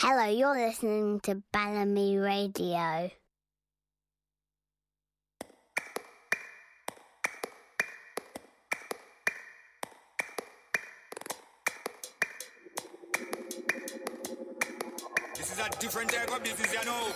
Hello, you're listening to Balamii Radio. This is a different type of business, you know.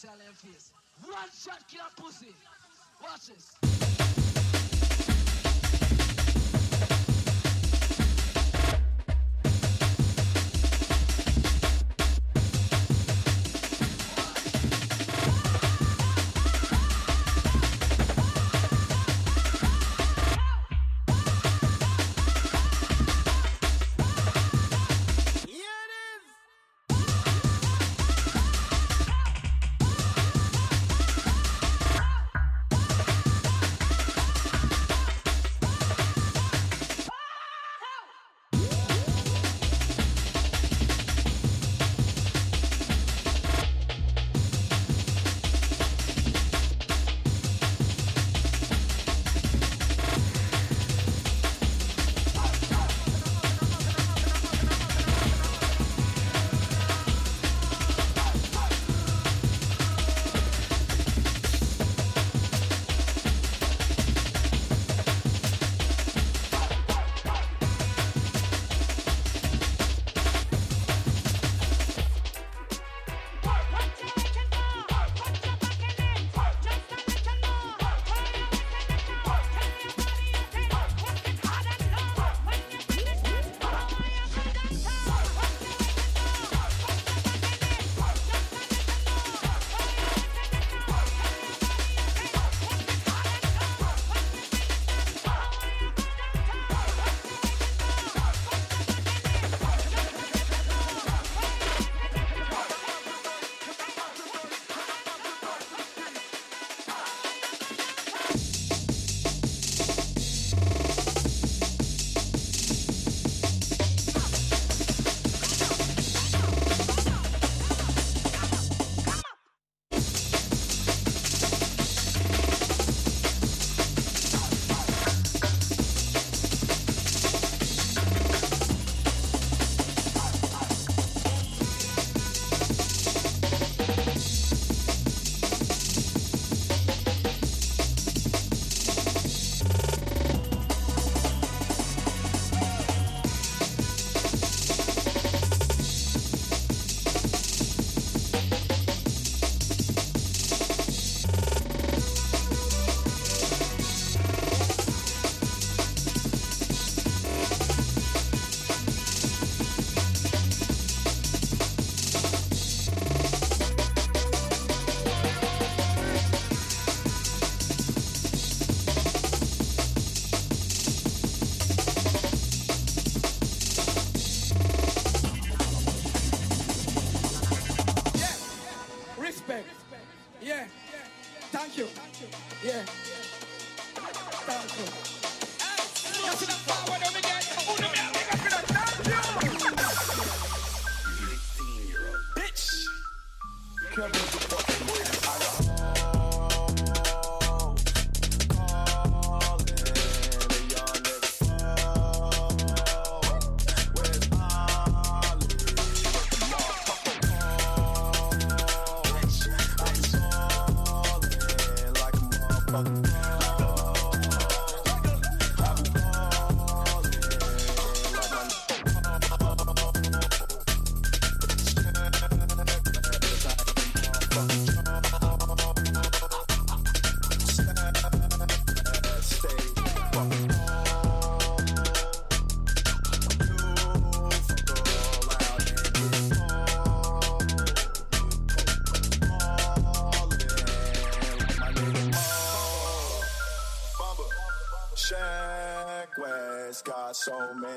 Face. One shot kill a pussy. Watch this.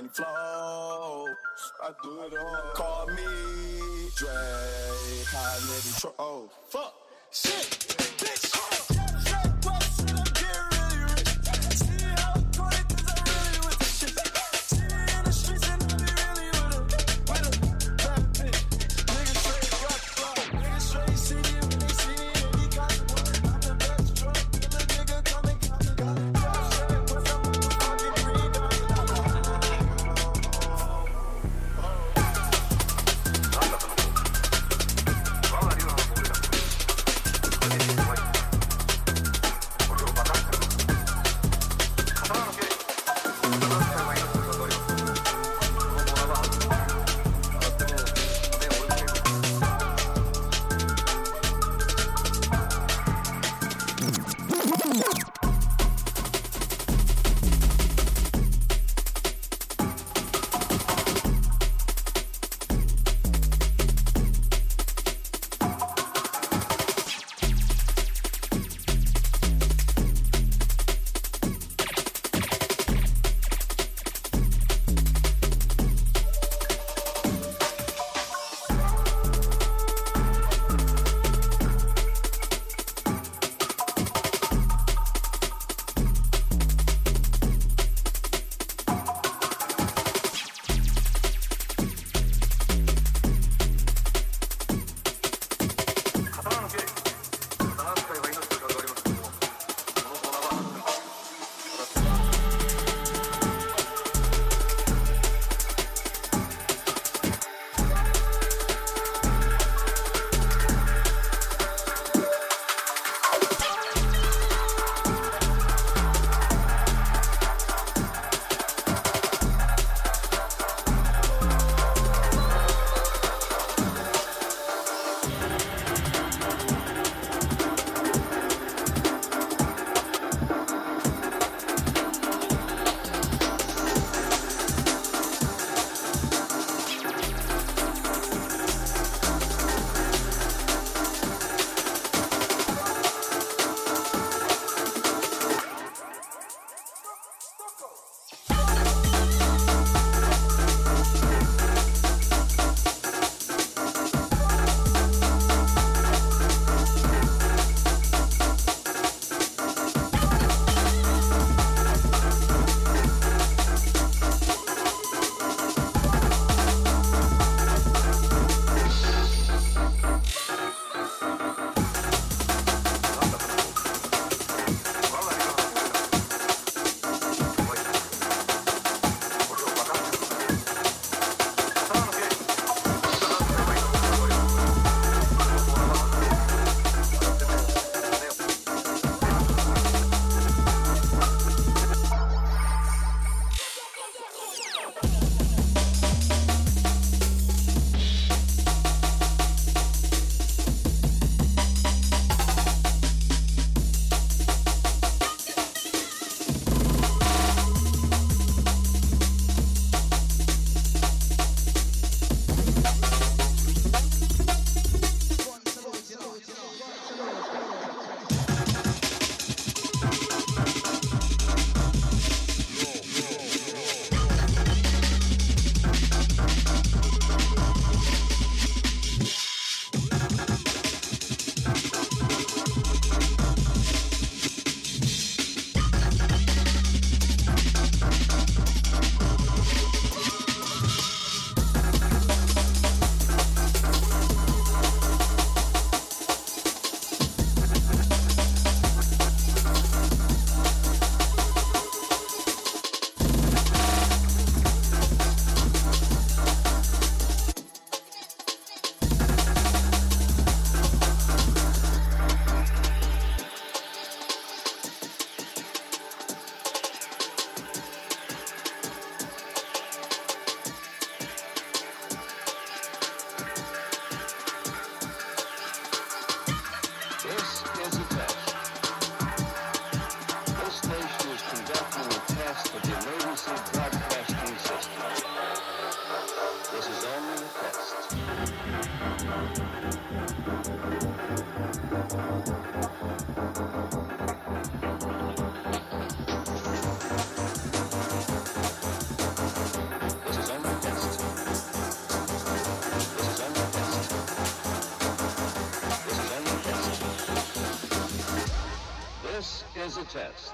flow. I do it all. Call me Dre. High in tro- Oh, fuck. A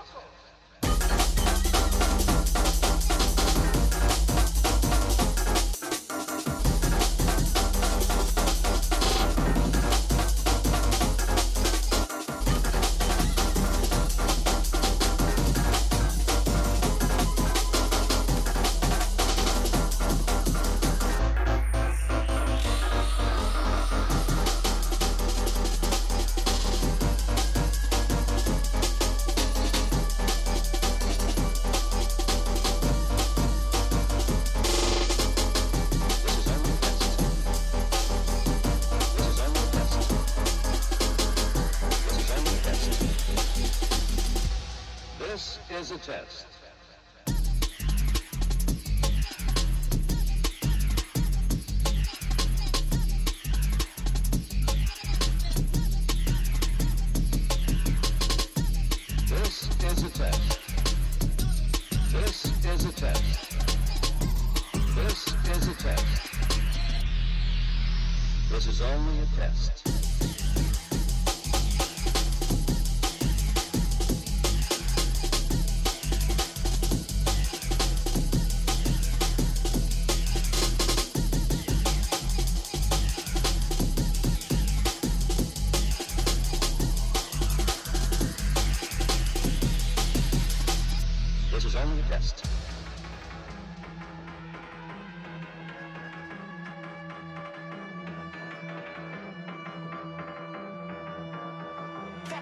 test.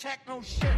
techno shit.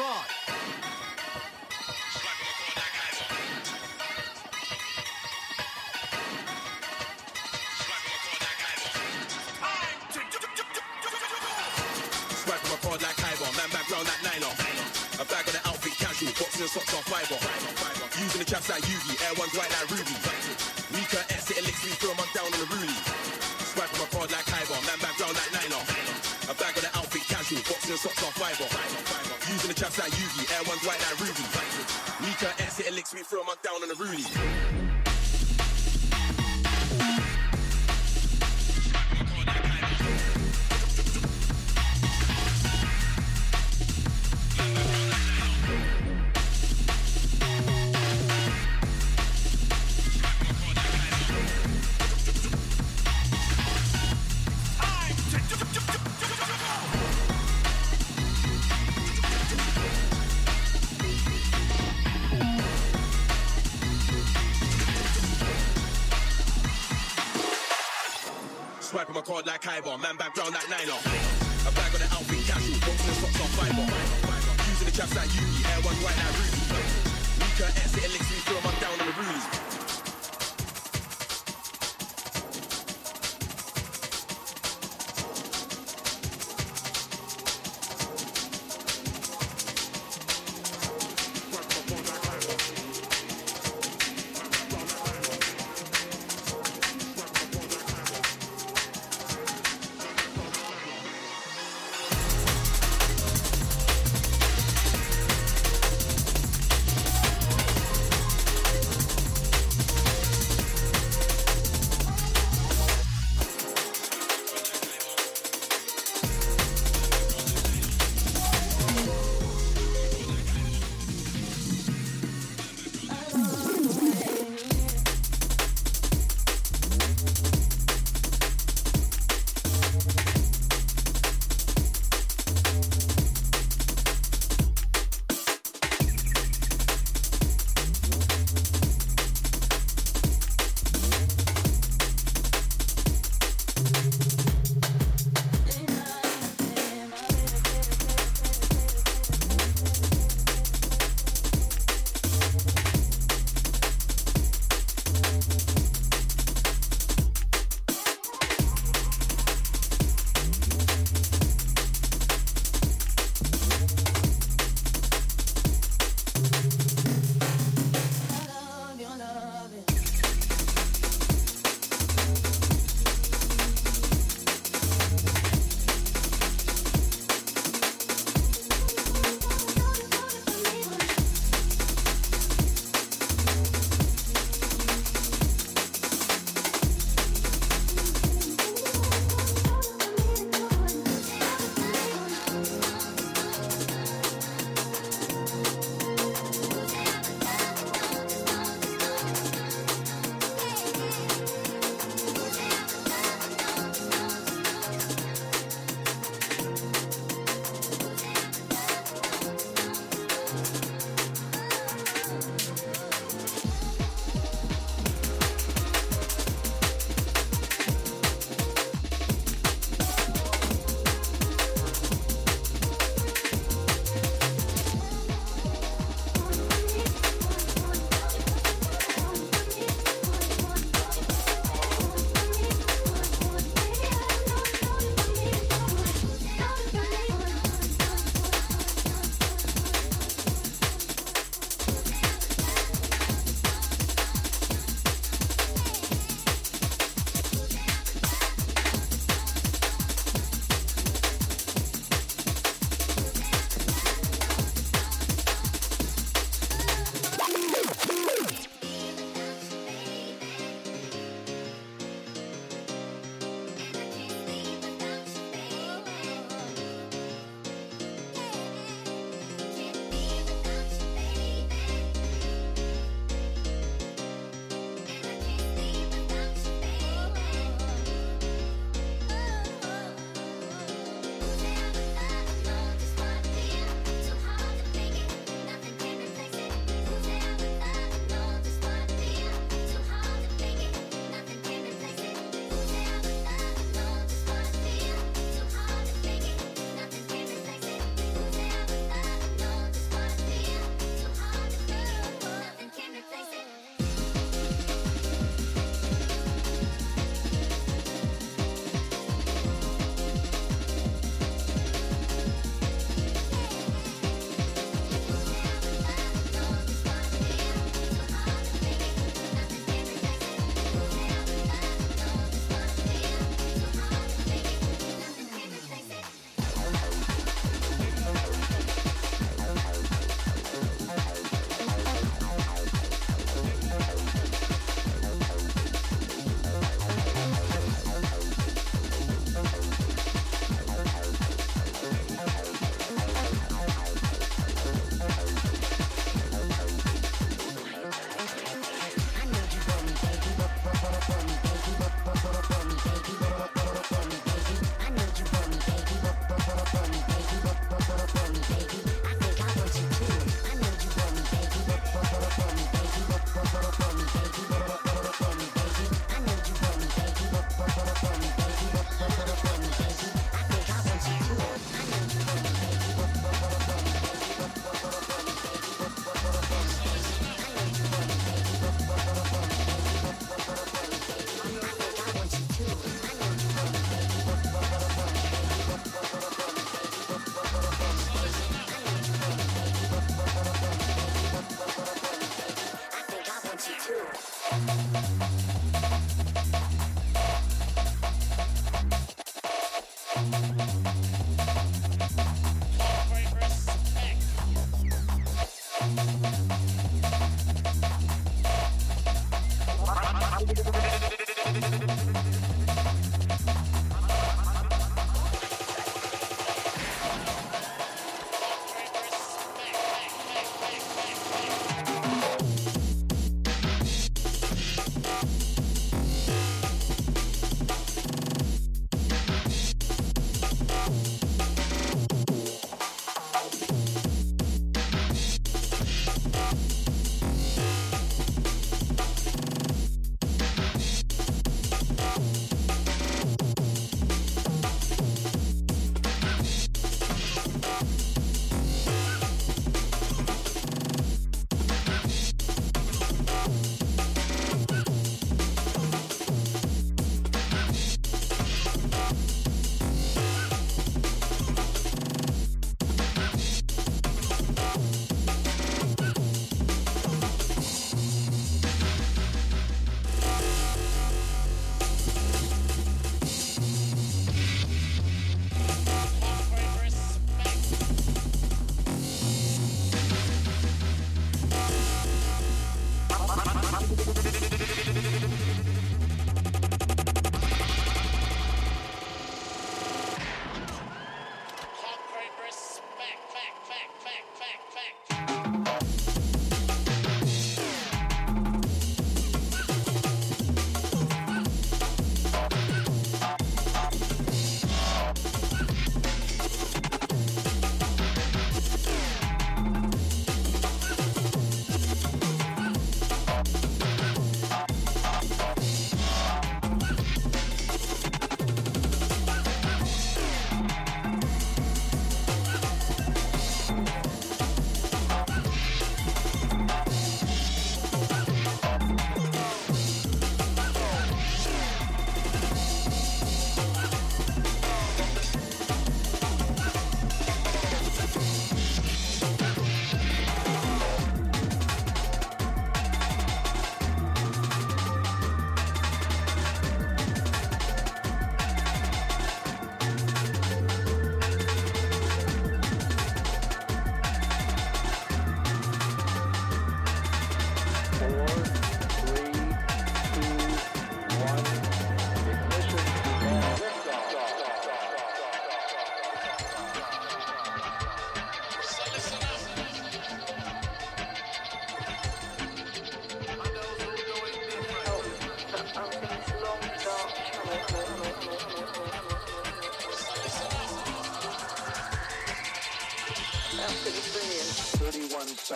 Fraud. Card like Kyber, man background like nylon. A bag of the outfit casual, boxing and socks on fiber. Using the chaps like Yugi, air ones white like Ruby. Mika S, it licks me through, I'm down on the Rooney. Swipe from my card like Kyber, man background like nylon. A bag of the outfit casual, boxing and socks on fiber. The chaps like Yugi, air ones white like Ruby. Mika S, it licks me through, I'm down on the Rooney. Card like Kyber, man background like nylon. A bag of the outfit casual, boxing and socks on fiber. Using the chaps like Yugi, air ones white like Ruby. Mika S, it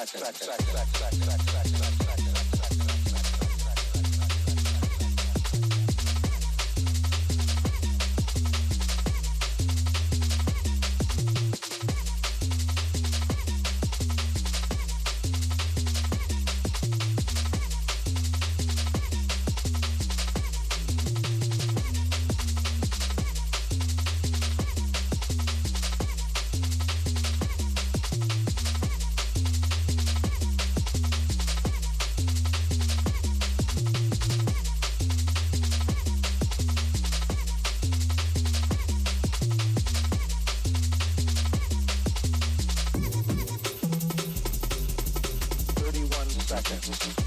31 seconds. Thirty-one Thank you.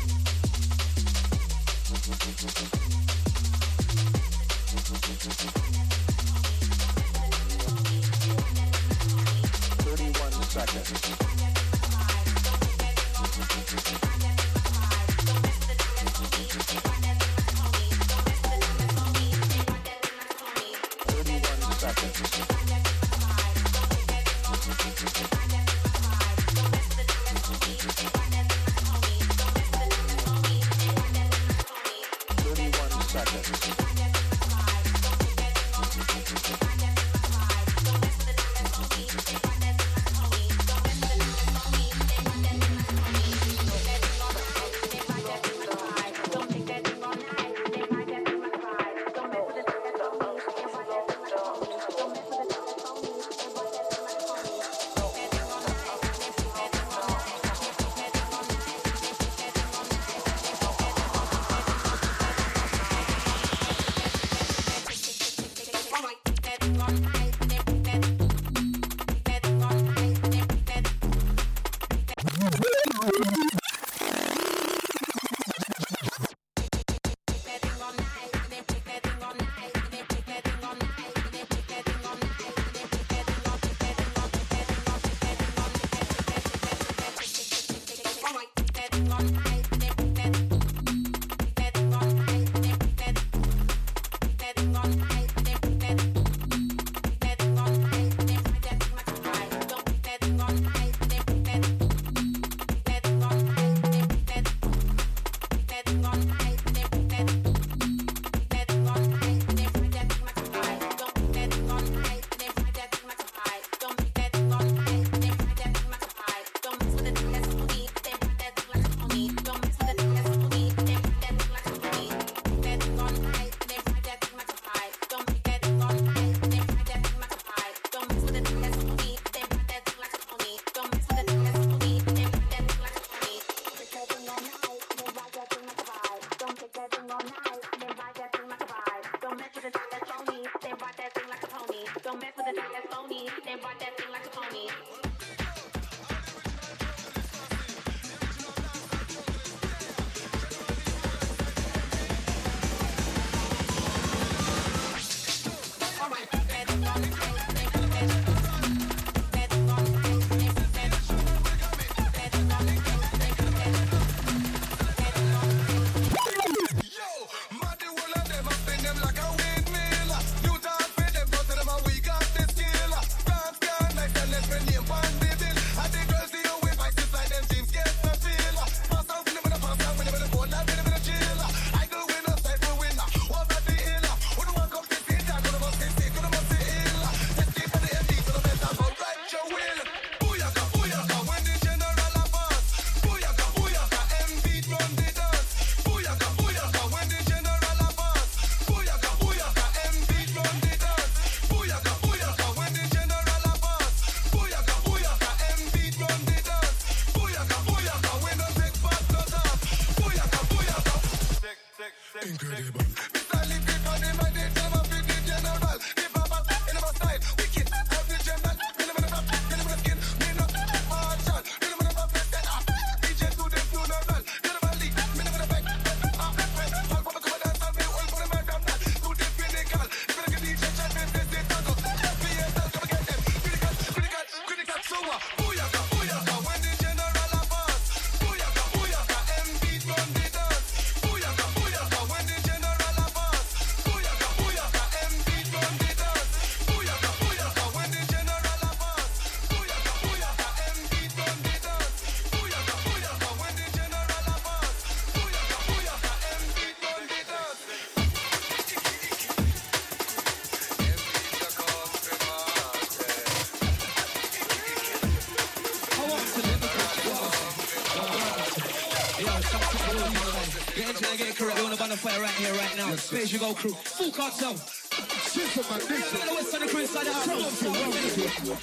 Now. Space you go crew. Full cartel. System man, this is. the west on the crew inside the house.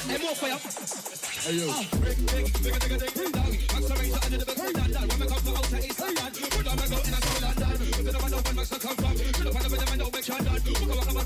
Hey, more fire. Hey, yo. It's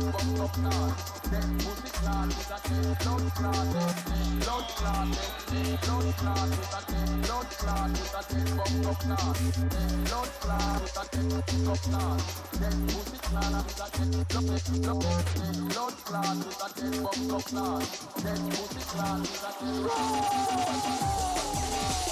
thing. Let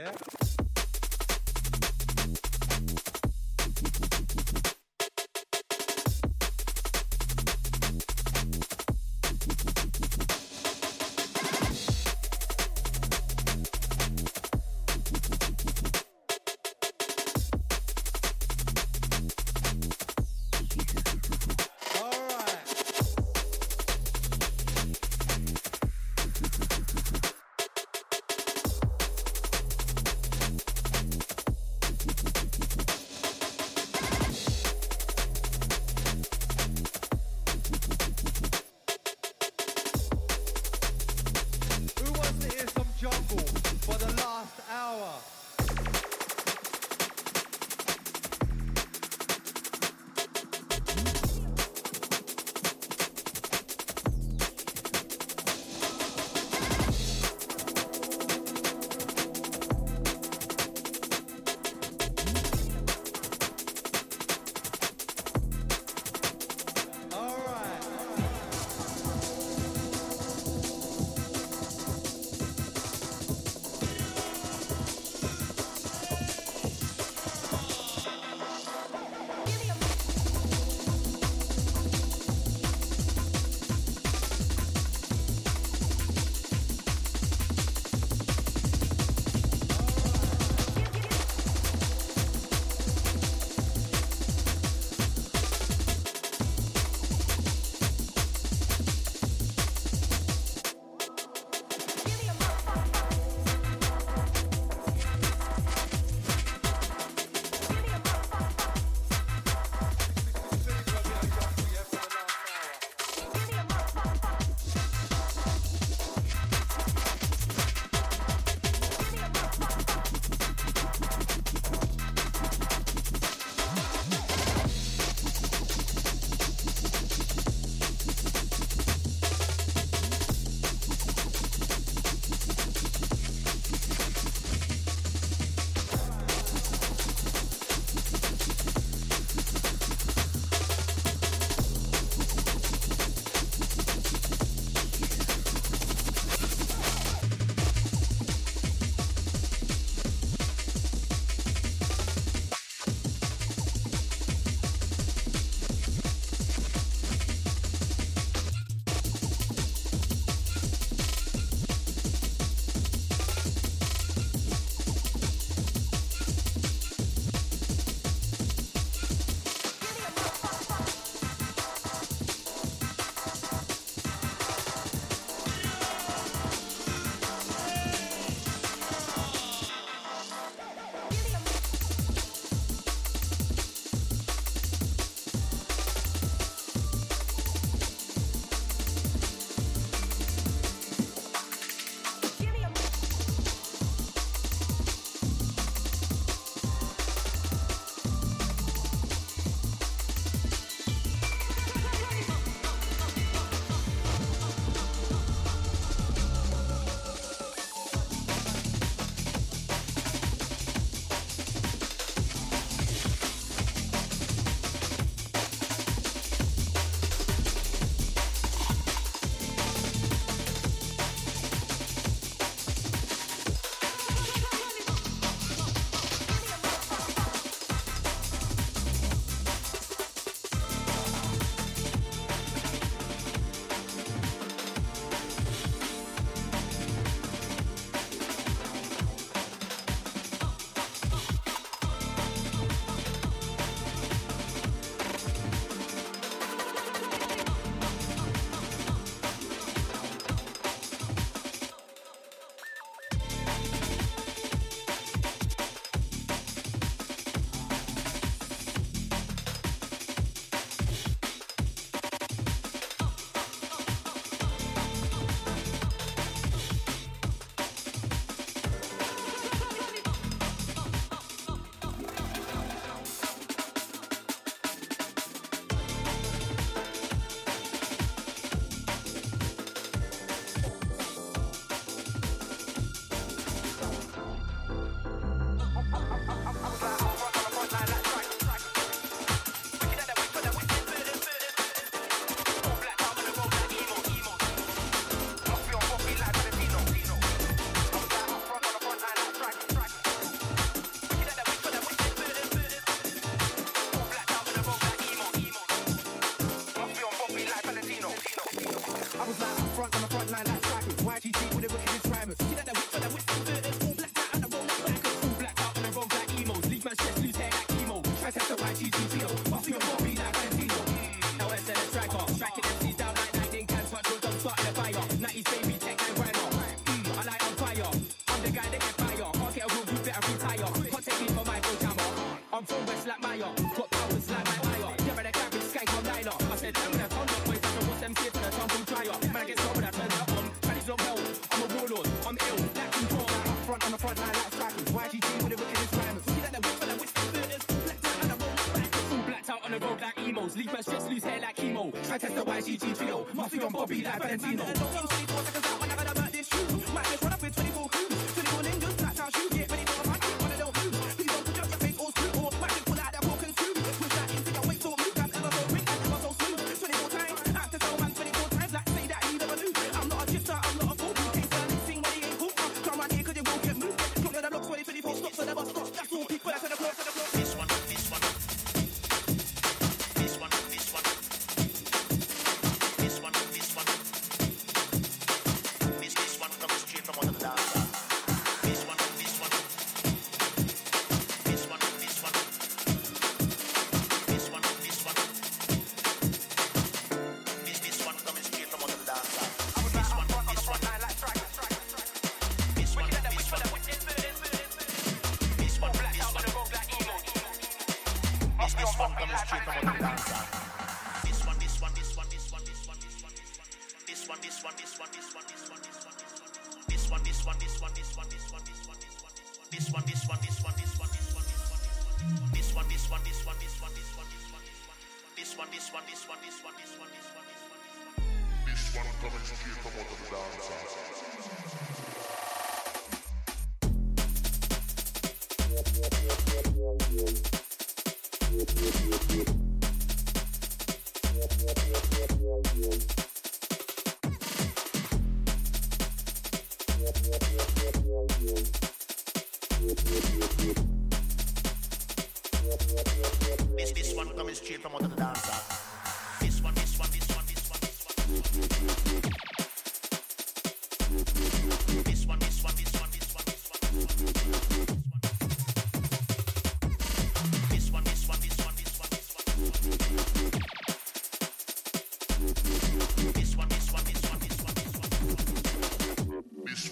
yeah?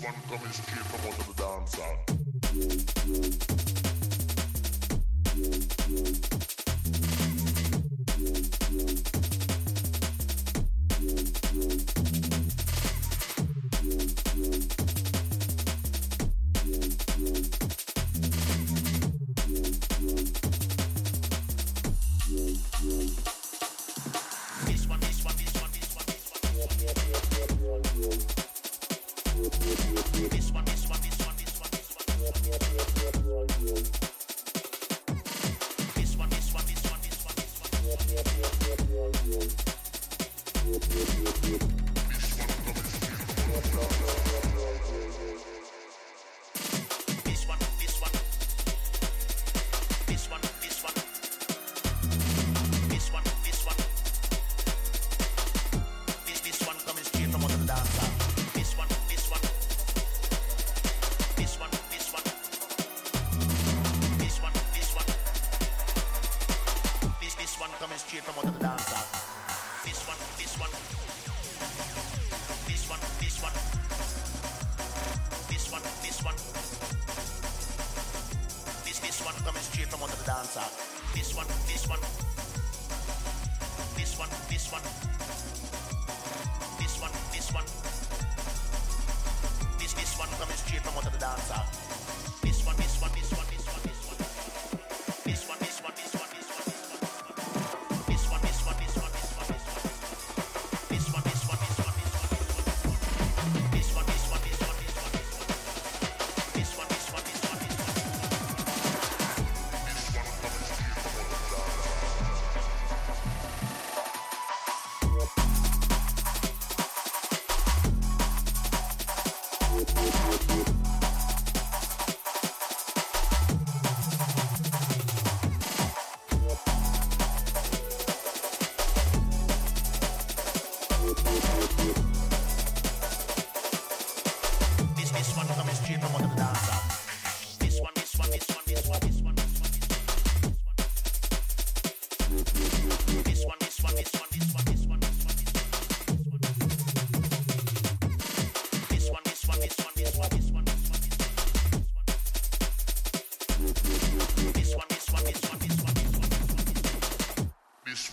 one coming straight from out of the dance hall.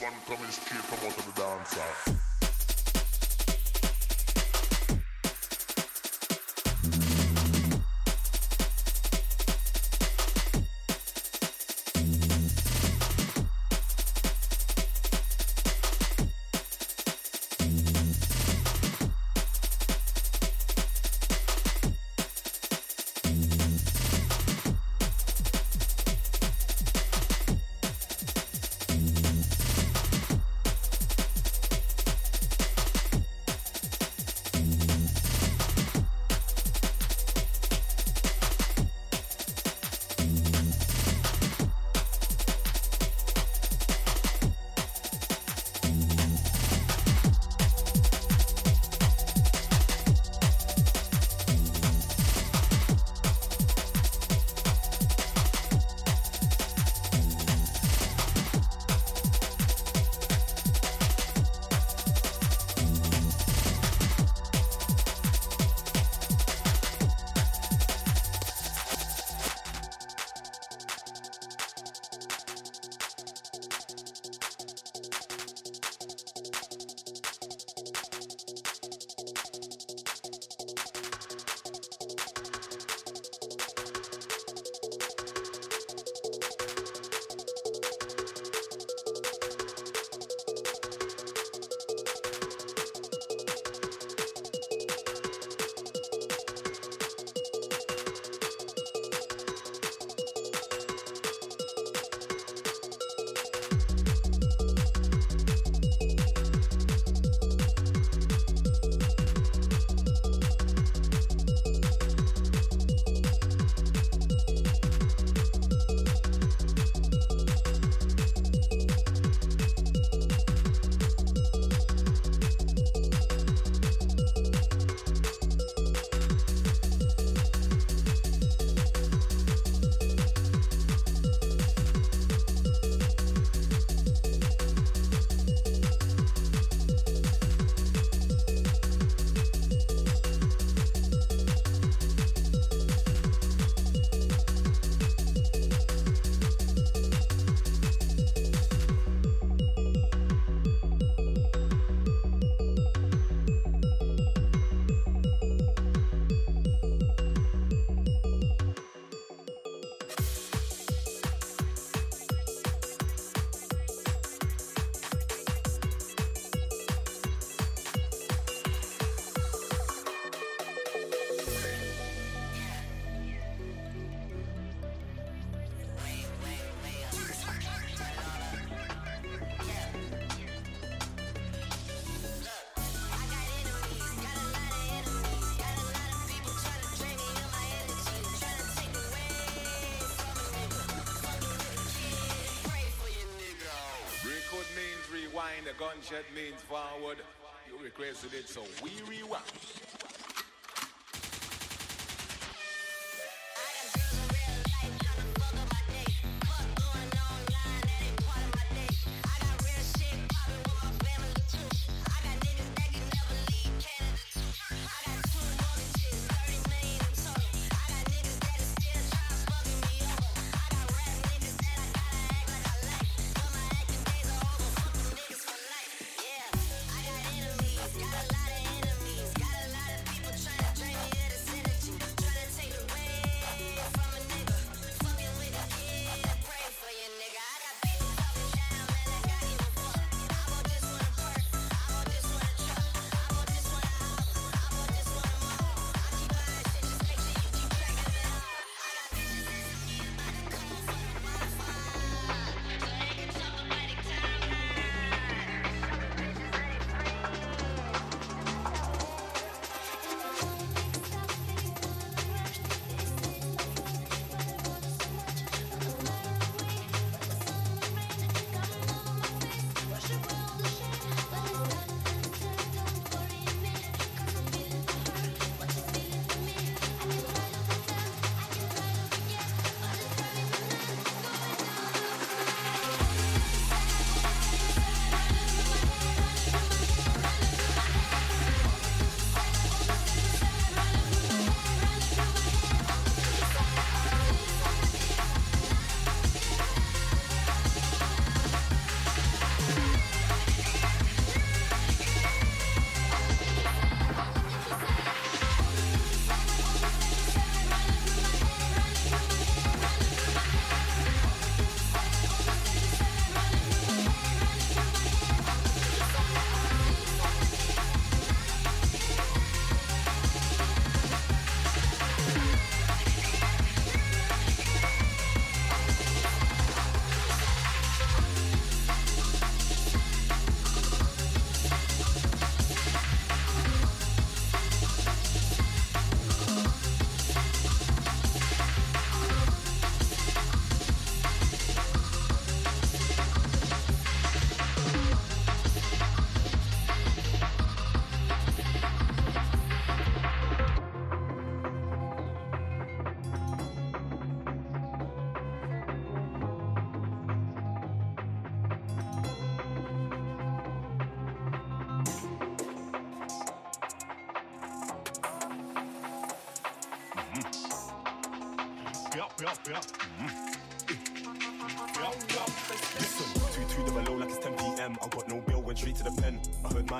One coming straight from out of the dancer. Gunshot means forward. You requested it, so we rewind.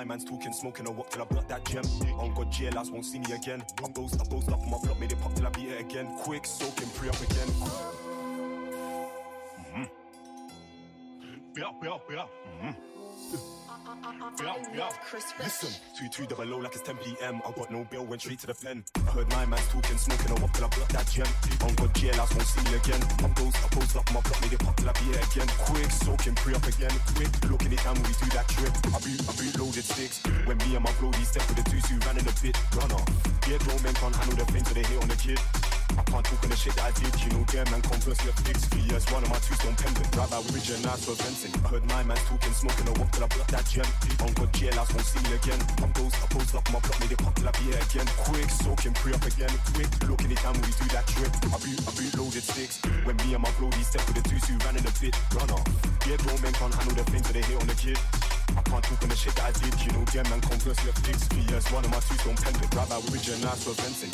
Man's talking, smoking, I walk till I block that gem. On God, GLS won't see me again. I boast, I boast up my block, made it pop till I beat it again. Quick, soaking, pre up again. Mhm. Yeah, yeah, yeah. Mhm. Yeah, yeah. Listen, 2 2 double low like it's 10 p.m. I got no bill, went straight to the pen. I heard my man's talking, smoking, I walk till I block that gem. On God, GLS won't see you again. I boast, I boast up my block, made it pop till I it again. Quick, soaking, pre up again. Quick, looking it down when we do that trip. I boot, I boot loaded sticks. When me and my brody step with the two two ran in a bit. Runner. Yeah, grown men can't handle the flames, so they hit on the kid. I can't talk on the shit that I did, you know, yeah, man, converse fix three years, one of my two stone pendant. With Bridge and nice for fencing. I heard my man's talking, smoking, I walk till I block that gem. On God, GLS won't see me again. I'm those, I post up my block, made it pop till I be here again. Quick, soaking, pre up again. Quick, it down when we do that trip. I boot, I boot loaded sticks. When me and my brody step with the two two ran in a bit. Runner. Yeah, grown men can't handle the things so they hit on the kid. I can't talk on the shit that I did, you know, yeah, man, converse fix three years, one of my two stone pendant. With Bridge and nice for fencing.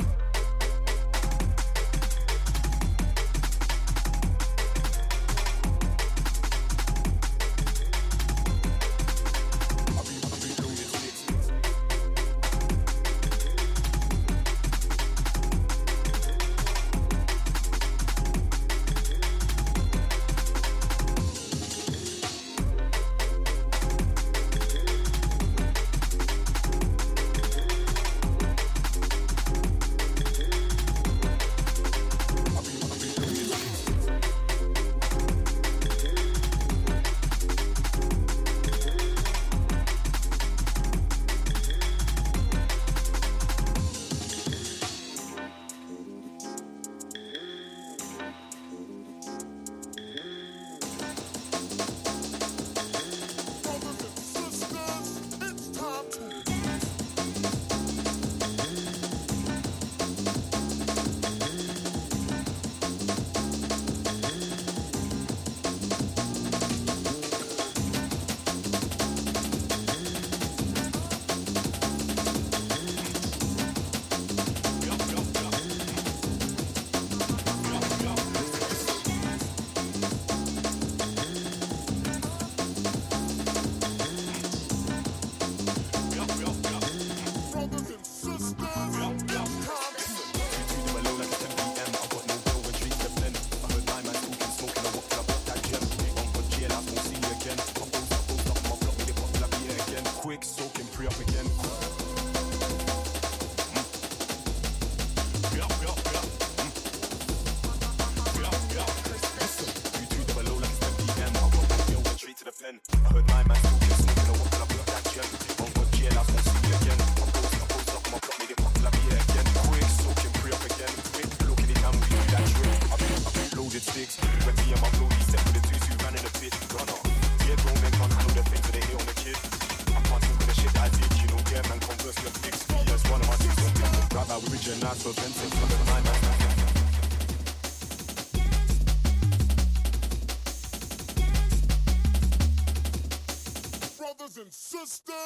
Brothers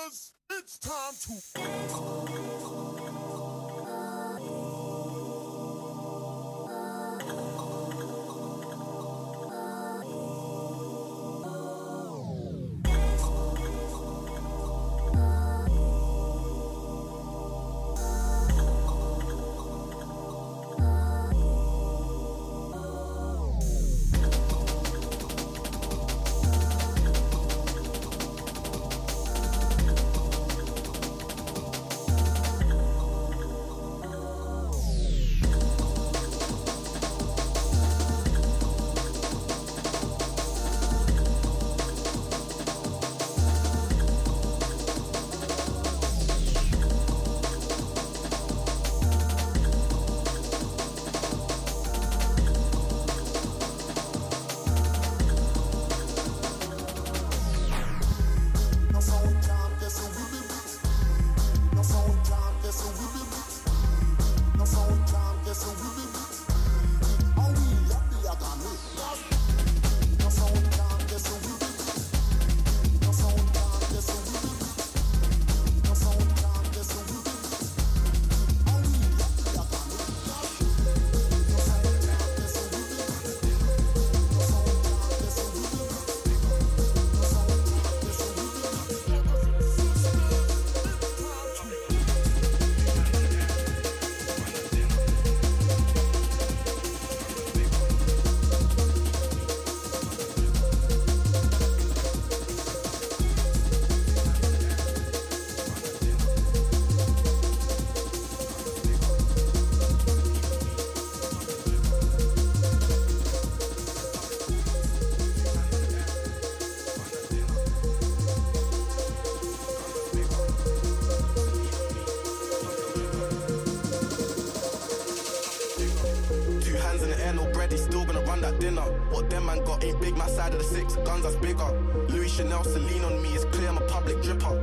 dinner. What them man got ain't big, my side of the six, guns that's bigger. Louis Chanel, Celine on me, it's clear I'm a public dripper.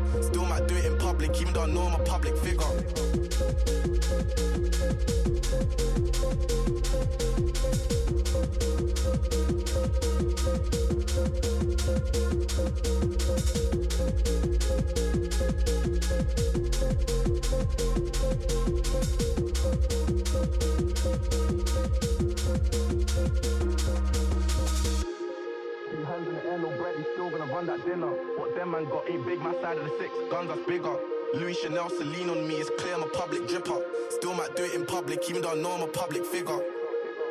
Dinner. What them man got ain't big, my side of the six, guns that's bigger. Louis Chanel, Celine on me, it's clear I'm a public dripper. Still might do it in public, even though I know I'm a public figure.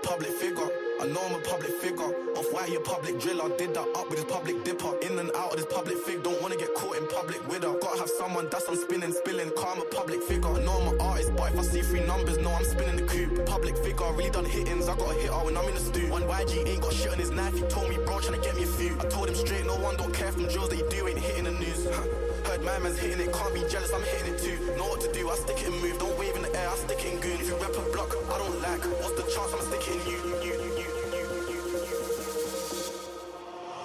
Public figure, I know I'm a public figure. Off why you public driller, did that up with his public dipper. In and out of this public fig, don't wanna get caught in public with her. Have someone that's on spinning, spilling, calm a public figure. Know I'm an artist, but if I see three numbers, know I'm spinning the coupe. Public figure, really done hittings, I got a hitter when I'm in the stew. One YG ain't got shit on his knife, he told me, bro, tryna get me a few. I told him straight, no one don't care from drills that you do ain't hitting the news. Heard my man's hitting it, can't be jealous, I'm hitting it too. Know what to do, I stick it and move. Don't wave in the air, I stick it in goon. If you rep a block, I don't like. What's the chance I'm you, you, you, you, you.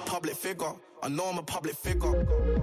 Public figure, I know I'm a public figure.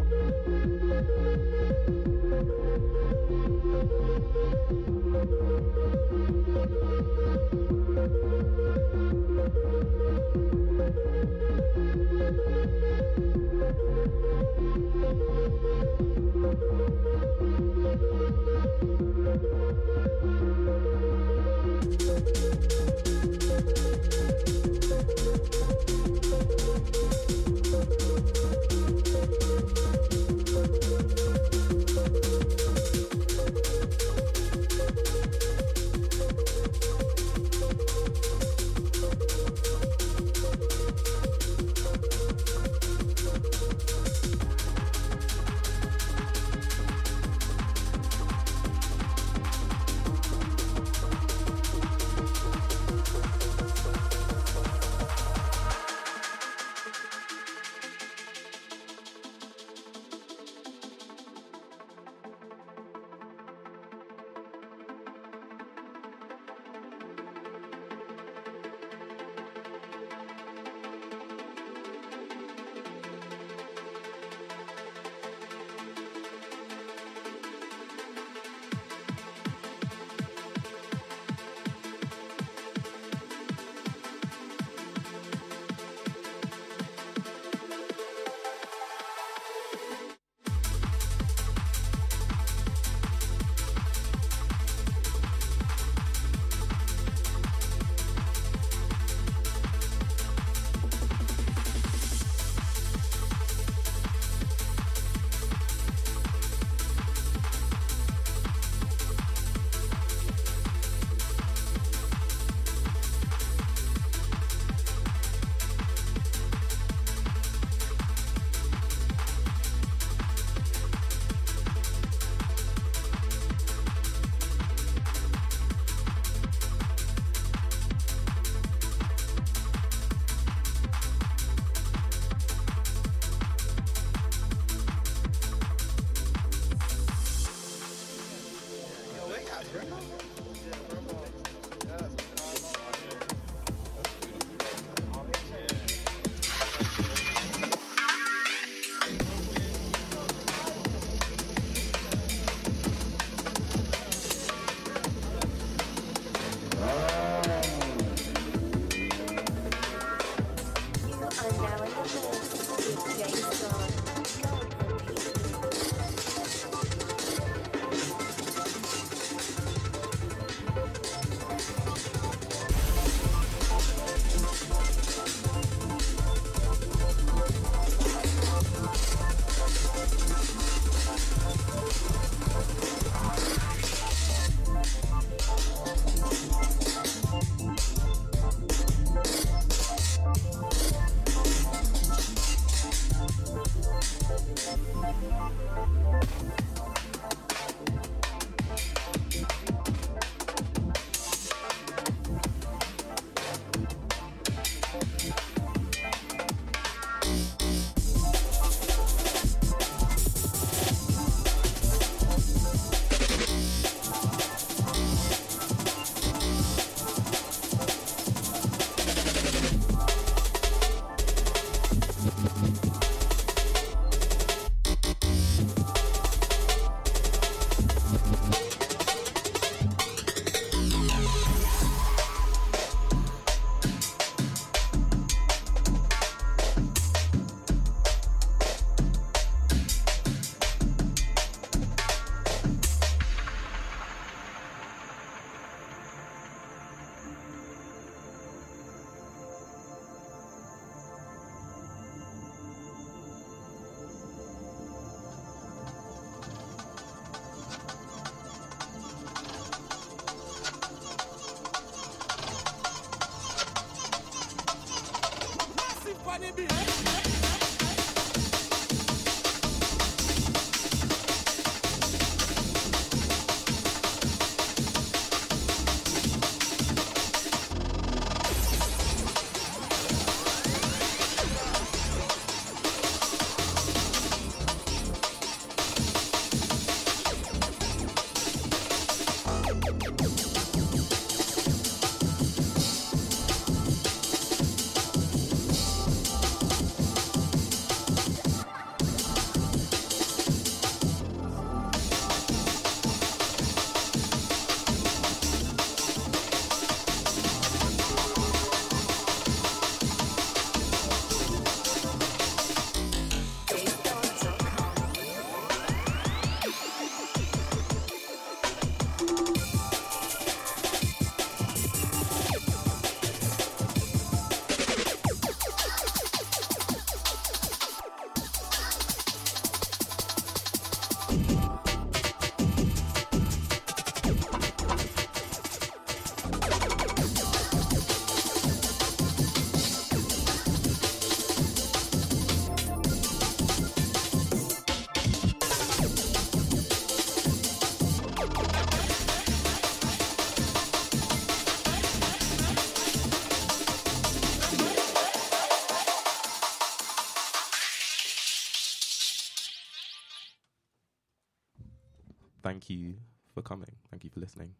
Thank you for coming. Thank you for listening.